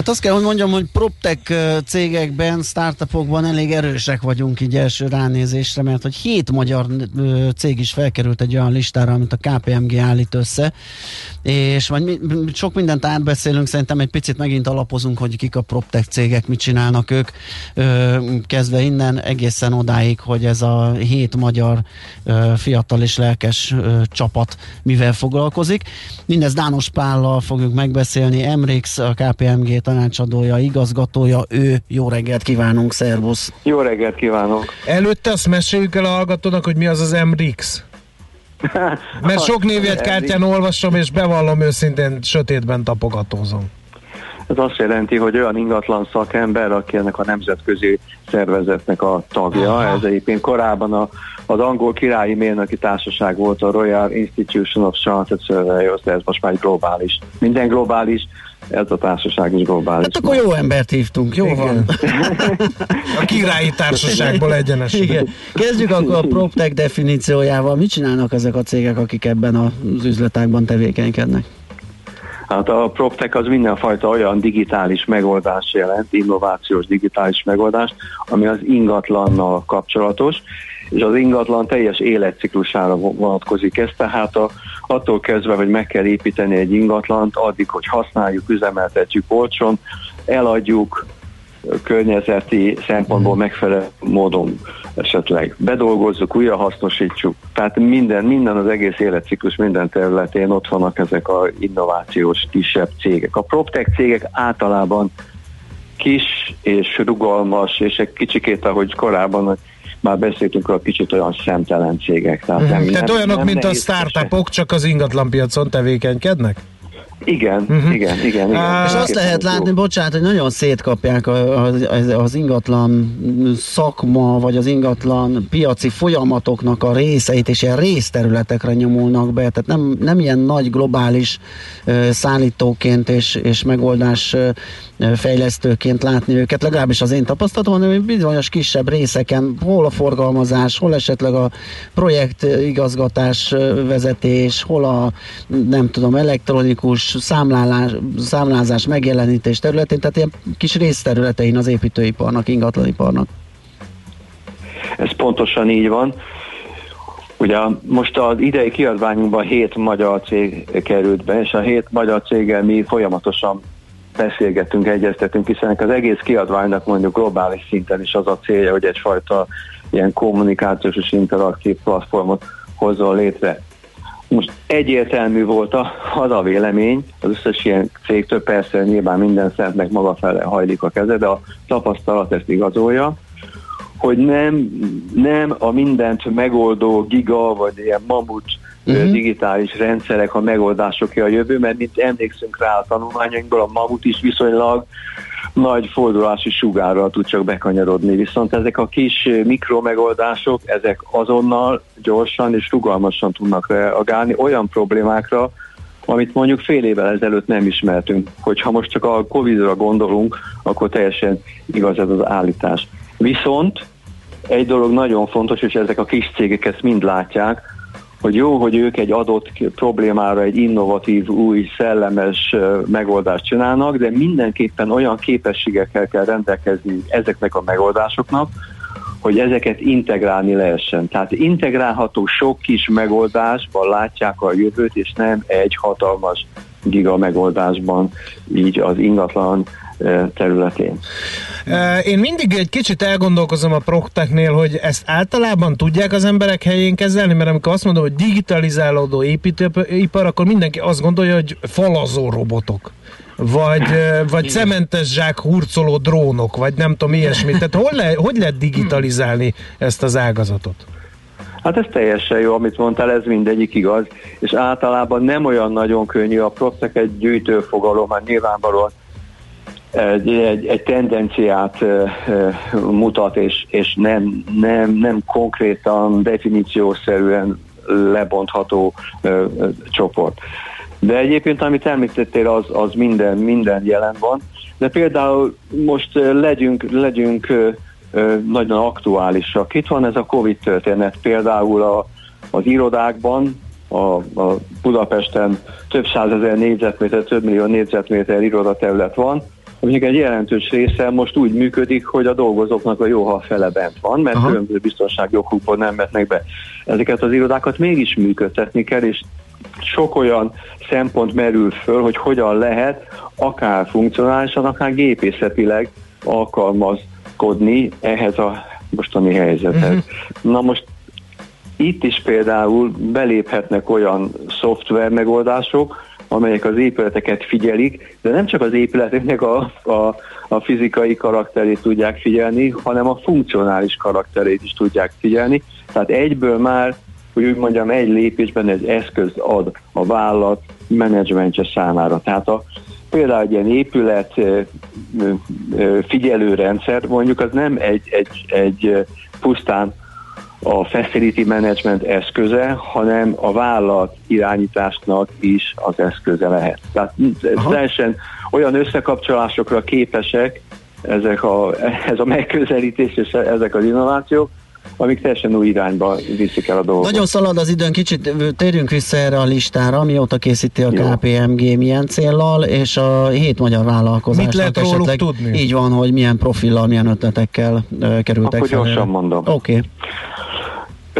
Hát azt kell, hogy mondjam, hogy PropTech cégekben, startupokban elég erősek vagyunk így első ránézésre, mert hogy hét magyar cég is felkerült egy olyan listára, amit a KPMG állít össze, és majd mi, sok mindent átbeszélünk, szerintem egy picit megint alapozunk, hogy kik a PropTech cégek, mit csinálnak ők, kezdve innen egészen odáig, hogy ez a hét magyar fiatal és lelkes csapat mivel foglalkozik. Mindez Dános Pállal fogjuk megbeszélni, Emrix, a KPMG tanácsadója, igazgatója, ő. Jó reggelt kívánunk, szervusz! Jó reggelt kívánok! Előtte azt meséljük el a hallgatónak, hogy mi az az MRIX. Mert sok névjegykártyán olvasom, és bevallom őszintén, sötétben tapogatózom. Ez azt jelenti, hogy olyan ingatlan szakember, aki ennek a nemzetközi szervezetnek a tagja. Aha. Ez egyébként korábban a, az angol királyi mérnöki társaság volt a Royal Institution of Chartered Surveyors, de ez most már egy globális. Minden globális, ez a társaság is globális. Hát akkor jó embert hívtunk, jó Igen. van. a királyi társaságból egyenes. Igen. Kezdjük akkor a PropTech definíciójával. Mit csinálnak ezek a cégek, akik ebben az üzletágban tevékenykednek? Hát a PropTech az mindenfajta olyan digitális megoldást jelent, innovációs digitális megoldást, ami az ingatlannal kapcsolatos, és az ingatlan teljes életciklusára vonatkozik ez, tehát a, attól kezdve, hogy meg kell építeni egy ingatlant, addig, hogy használjuk, üzemeltetjük olcsón, eladjuk, környezeti szempontból mhm. megfelelő módon esetleg bedolgozzuk, újra hasznosítsuk. Tehát minden, minden az egész életciklus minden területén ott vannak ezek a innovációs kisebb cégek. A PropTech cégek általában kis és rugalmas, és egy kicsikét, ahogy korábban már beszéltünk a kicsit olyan szemtelen cégek. Tehát, nem, tehát olyanok, nem mint a startupok, csak az ingatlanpiacon tevékenykednek? Igen, uh-huh. igen, igen, igen. Uh, és azt lehet látni, bocsánat, hogy nagyon szétkapják az, az ingatlan szakma, vagy az ingatlan piaci folyamatoknak a részeit, és ilyen részterületekre nyomulnak be, tehát nem, nem ilyen nagy globális uh, szállítóként és, és megoldás uh, fejlesztőként látni őket, legalábbis az én tapasztalatom, hanem bizonyos kisebb részeken, hol a forgalmazás, hol esetleg a projekt igazgatás vezetés, hol a nem tudom, elektronikus számlálás, számlázás megjelenítés területén, tehát ilyen kis részterületein az építőiparnak, ingatlaniparnak. Ez pontosan így van. Ugye most az idei kiadványunkban hét magyar cég került be, és a hét magyar céggel mi folyamatosan beszélgetünk, egyeztetünk, hiszen az egész kiadványnak mondjuk globális szinten is az a célja, hogy egyfajta ilyen kommunikációs és interaktív platformot hozzon létre. Most egyértelmű volt a, az a vélemény, az összes ilyen cégtől persze nyilván minden szentnek maga fele hajlik a keze, de a tapasztalat ezt igazolja, hogy nem, nem a mindent megoldó giga, vagy ilyen mamut uh-huh. digitális rendszerek a megoldások a jövő, mert mint emlékszünk rá a tanulmányainkból, a mamut is viszonylag nagy fordulási sugárral tud csak bekanyarodni. Viszont ezek a kis mikromegoldások, ezek azonnal, gyorsan és rugalmasan tudnak reagálni olyan problémákra, amit mondjuk fél évvel ezelőtt nem ismertünk. Hogyha most csak a Covid-ra gondolunk, akkor teljesen igaz ez az állítás. Viszont egy dolog nagyon fontos, és ezek a kis cégek ezt mind látják, hogy jó, hogy ők egy adott problémára egy innovatív, új, szellemes megoldást csinálnak, de mindenképpen olyan képességekkel kell rendelkezni ezeknek a megoldásoknak, hogy ezeket integrálni lehessen. Tehát integrálható sok kis megoldásban látják a jövőt, és nem egy hatalmas giga megoldásban, így az ingatlan területén. Én mindig egy kicsit elgondolkozom a prokteknél, hogy ezt általában tudják az emberek helyén kezelni, mert amikor azt mondom, hogy digitalizálódó építőipar, akkor mindenki azt gondolja, hogy falazó robotok vagy, vagy cementes zsák hurcoló drónok, vagy nem tudom, ilyesmit. Tehát hol le, hogy lehet digitalizálni ezt az ágazatot? Hát ez teljesen jó, amit mondtál, ez mindegyik igaz, és általában nem olyan nagyon könnyű, a Proctek egy gyűjtőfogalom, már nyilvánvalóan egy, egy, egy tendenciát mutat, és, és nem, nem, nem konkrétan, definíciószerűen lebontható csoport. De egyébként, amit említettél, az, az minden, minden jelen van. De például most legyünk, legyünk nagyon aktuálisak. Itt van ez a Covid történet, például a, az irodákban, a, a Budapesten több százezer négyzetméter, több millió négyzetméter irodaterület van, aminek egy jelentős része most úgy működik, hogy a dolgozóknak a jó, ha a fele bent van, mert Aha. különböző biztonsági okukból nem vetnek be. Ezeket az irodákat mégis működtetni kell, és sok olyan szempont merül föl, hogy hogyan lehet akár funkcionálisan, akár gépészetileg alkalmazkodni ehhez a mostani helyzethez. Uh-huh. Na most itt is például beléphetnek olyan szoftver megoldások, amelyek az épületeket figyelik, de nem csak az épületeknek a, a, a fizikai karakterét tudják figyelni, hanem a funkcionális karakterét is tudják figyelni. Tehát egyből már, hogy úgy mondjam, egy lépésben egy eszközt ad a vállalat menedzsmentje számára. Tehát a, például egy ilyen épület figyelőrendszer, mondjuk az nem egy, egy, egy pusztán a facility management eszköze, hanem a vállalat irányításnak is az eszköze lehet. Tehát teljesen olyan összekapcsolásokra képesek ezek a, ez a megközelítés és ezek az innovációk, amik teljesen új irányba viszik el a dolgot. Nagyon szalad az időn, kicsit térjünk vissza erre a listára, mióta készíti a Jó. KPMG, milyen céllal, és a hét magyar vállalkozásnak Mit lehet esetleg tudni? így van, hogy milyen profillal, milyen ötletekkel uh, kerültek Akkor fel. gyorsan mondom. Oké. Okay.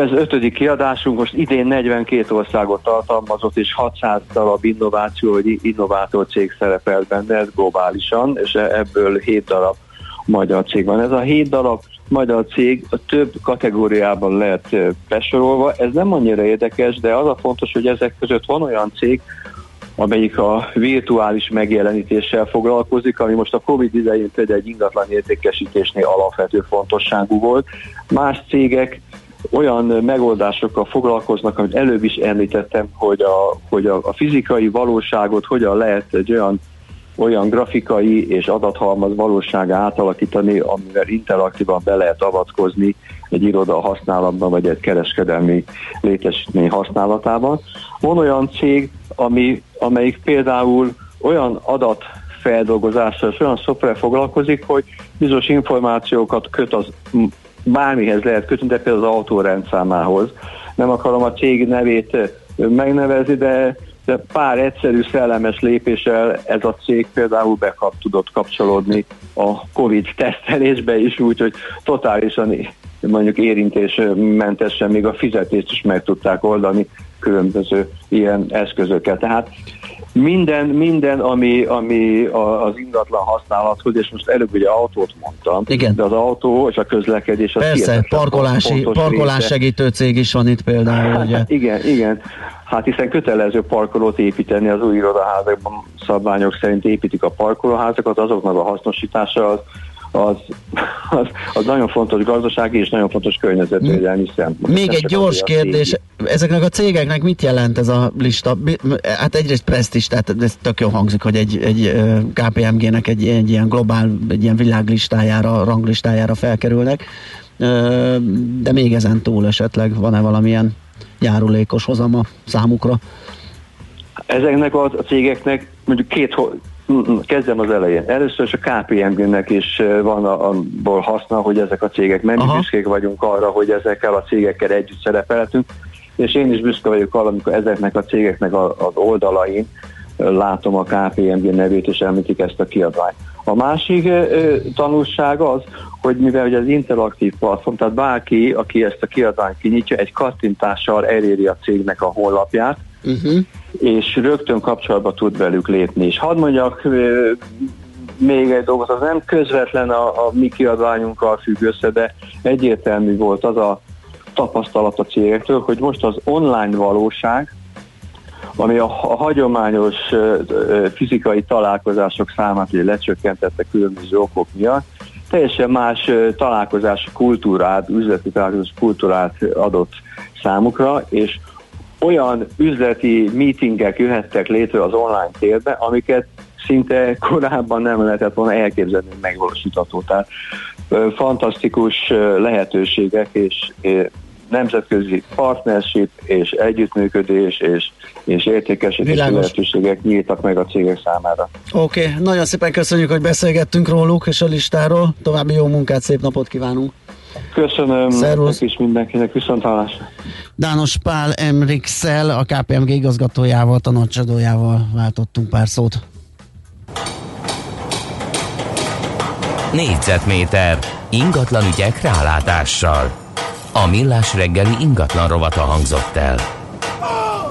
Ez ötödik kiadásunk, most idén 42 országot tartalmazott, és 600 darab innováció vagy innovátor cég szerepelt benne, ez globálisan, és e- ebből 7 darab magyar cég van. Ez a 7 darab magyar cég a több kategóriában lehet besorolva. Ez nem annyira érdekes, de az a fontos, hogy ezek között van olyan cég, amelyik a virtuális megjelenítéssel foglalkozik, ami most a Covid idején például egy ingatlan értékesítésnél alapvető fontosságú volt. Más cégek olyan megoldásokkal foglalkoznak, amit előbb is említettem, hogy a, hogy a, a fizikai valóságot hogyan lehet egy olyan olyan grafikai és adathalmaz valósága átalakítani, amivel interaktívan be lehet avatkozni egy iroda használatban, vagy egy kereskedelmi létesítmény használatában. Van olyan cég, ami, amelyik például olyan adat feldolgozással és olyan szoftver foglalkozik, hogy bizonyos információkat köt az bármihez lehet kötni, de például az autórendszámához. Nem akarom a cég nevét megnevezni, de, de pár egyszerű szellemes lépéssel ez a cég például bekap tudott kapcsolódni a Covid tesztelésbe is, úgyhogy totálisan mondjuk érintésmentesen még a fizetést is meg tudták oldani különböző ilyen eszközökkel. Tehát minden, minden ami, ami az ingatlan használathoz, és most előbb ugye autót mondtam, Igen. de az autó és a közlekedés az Persze, parkolási, parkolás része. segítő cég is van itt például. Ugye? igen, igen. Hát hiszen kötelező parkolót építeni az új irodaházakban, szabványok szerint építik a parkolóházakat, azoknak a hasznosítása az az, az, az nagyon fontos gazdasági és nagyon fontos környezetvédelmi szempont. Még egy gyors kérdés, ezeknek a cégeknek mit jelent ez a lista? Hát egyrészt presztis, tehát ez tök jó hangzik, hogy egy, egy KPMG-nek egy, egy ilyen globál, egy ilyen világlistájára, ranglistájára felkerülnek, de még ezen túl esetleg van-e valamilyen járulékos hozama számukra? Ezeknek a cégeknek mondjuk két Kezdem az elején. Először is a KPMG-nek is van abból haszna, hogy ezek a cégek, mert mi büszkék vagyunk arra, hogy ezekkel a cégekkel együtt szerepeltünk, és én is büszke vagyok arra, amikor ezeknek a cégeknek az oldalain látom a KPMG nevét, és említik ezt a kiadványt. A másik tanulság az, hogy mivel hogy az interaktív platform, tehát bárki, aki ezt a kiadványt kinyitja, egy kattintással eléri a cégnek a honlapját, uh-huh. és rögtön kapcsolatba tud velük lépni. És hadd mondjak még egy dolgot, az nem közvetlen a, a mi kiadványunkkal függ össze, de egyértelmű volt az a tapasztalat a cégektől, hogy most az online valóság, ami a, a hagyományos fizikai találkozások számát lecsökkentette különböző okok miatt, teljesen más találkozási kultúrát, üzleti találkozási kultúrát adott számukra, és olyan üzleti meetingek jöhettek létre az online térbe, amiket szinte korábban nem lehetett volna elképzelni, megvalósítható. Tehát fantasztikus lehetőségek és nemzetközi partnership és együttműködés és, és értékesítési lehetőségek nyíltak meg a cégek számára. Oké, okay. nagyon szépen köszönjük, hogy beszélgettünk róluk és a listáról. További jó munkát, szép napot kívánunk! Köszönöm Szervusz. is mindenkinek, viszont hallásra. Dános Pál Emrixel, a KPMG igazgatójával, tanácsadójával váltottunk pár szót. Négyzetméter ingatlan ügyek rálátással. A millás reggeli ingatlan rovata hangzott el.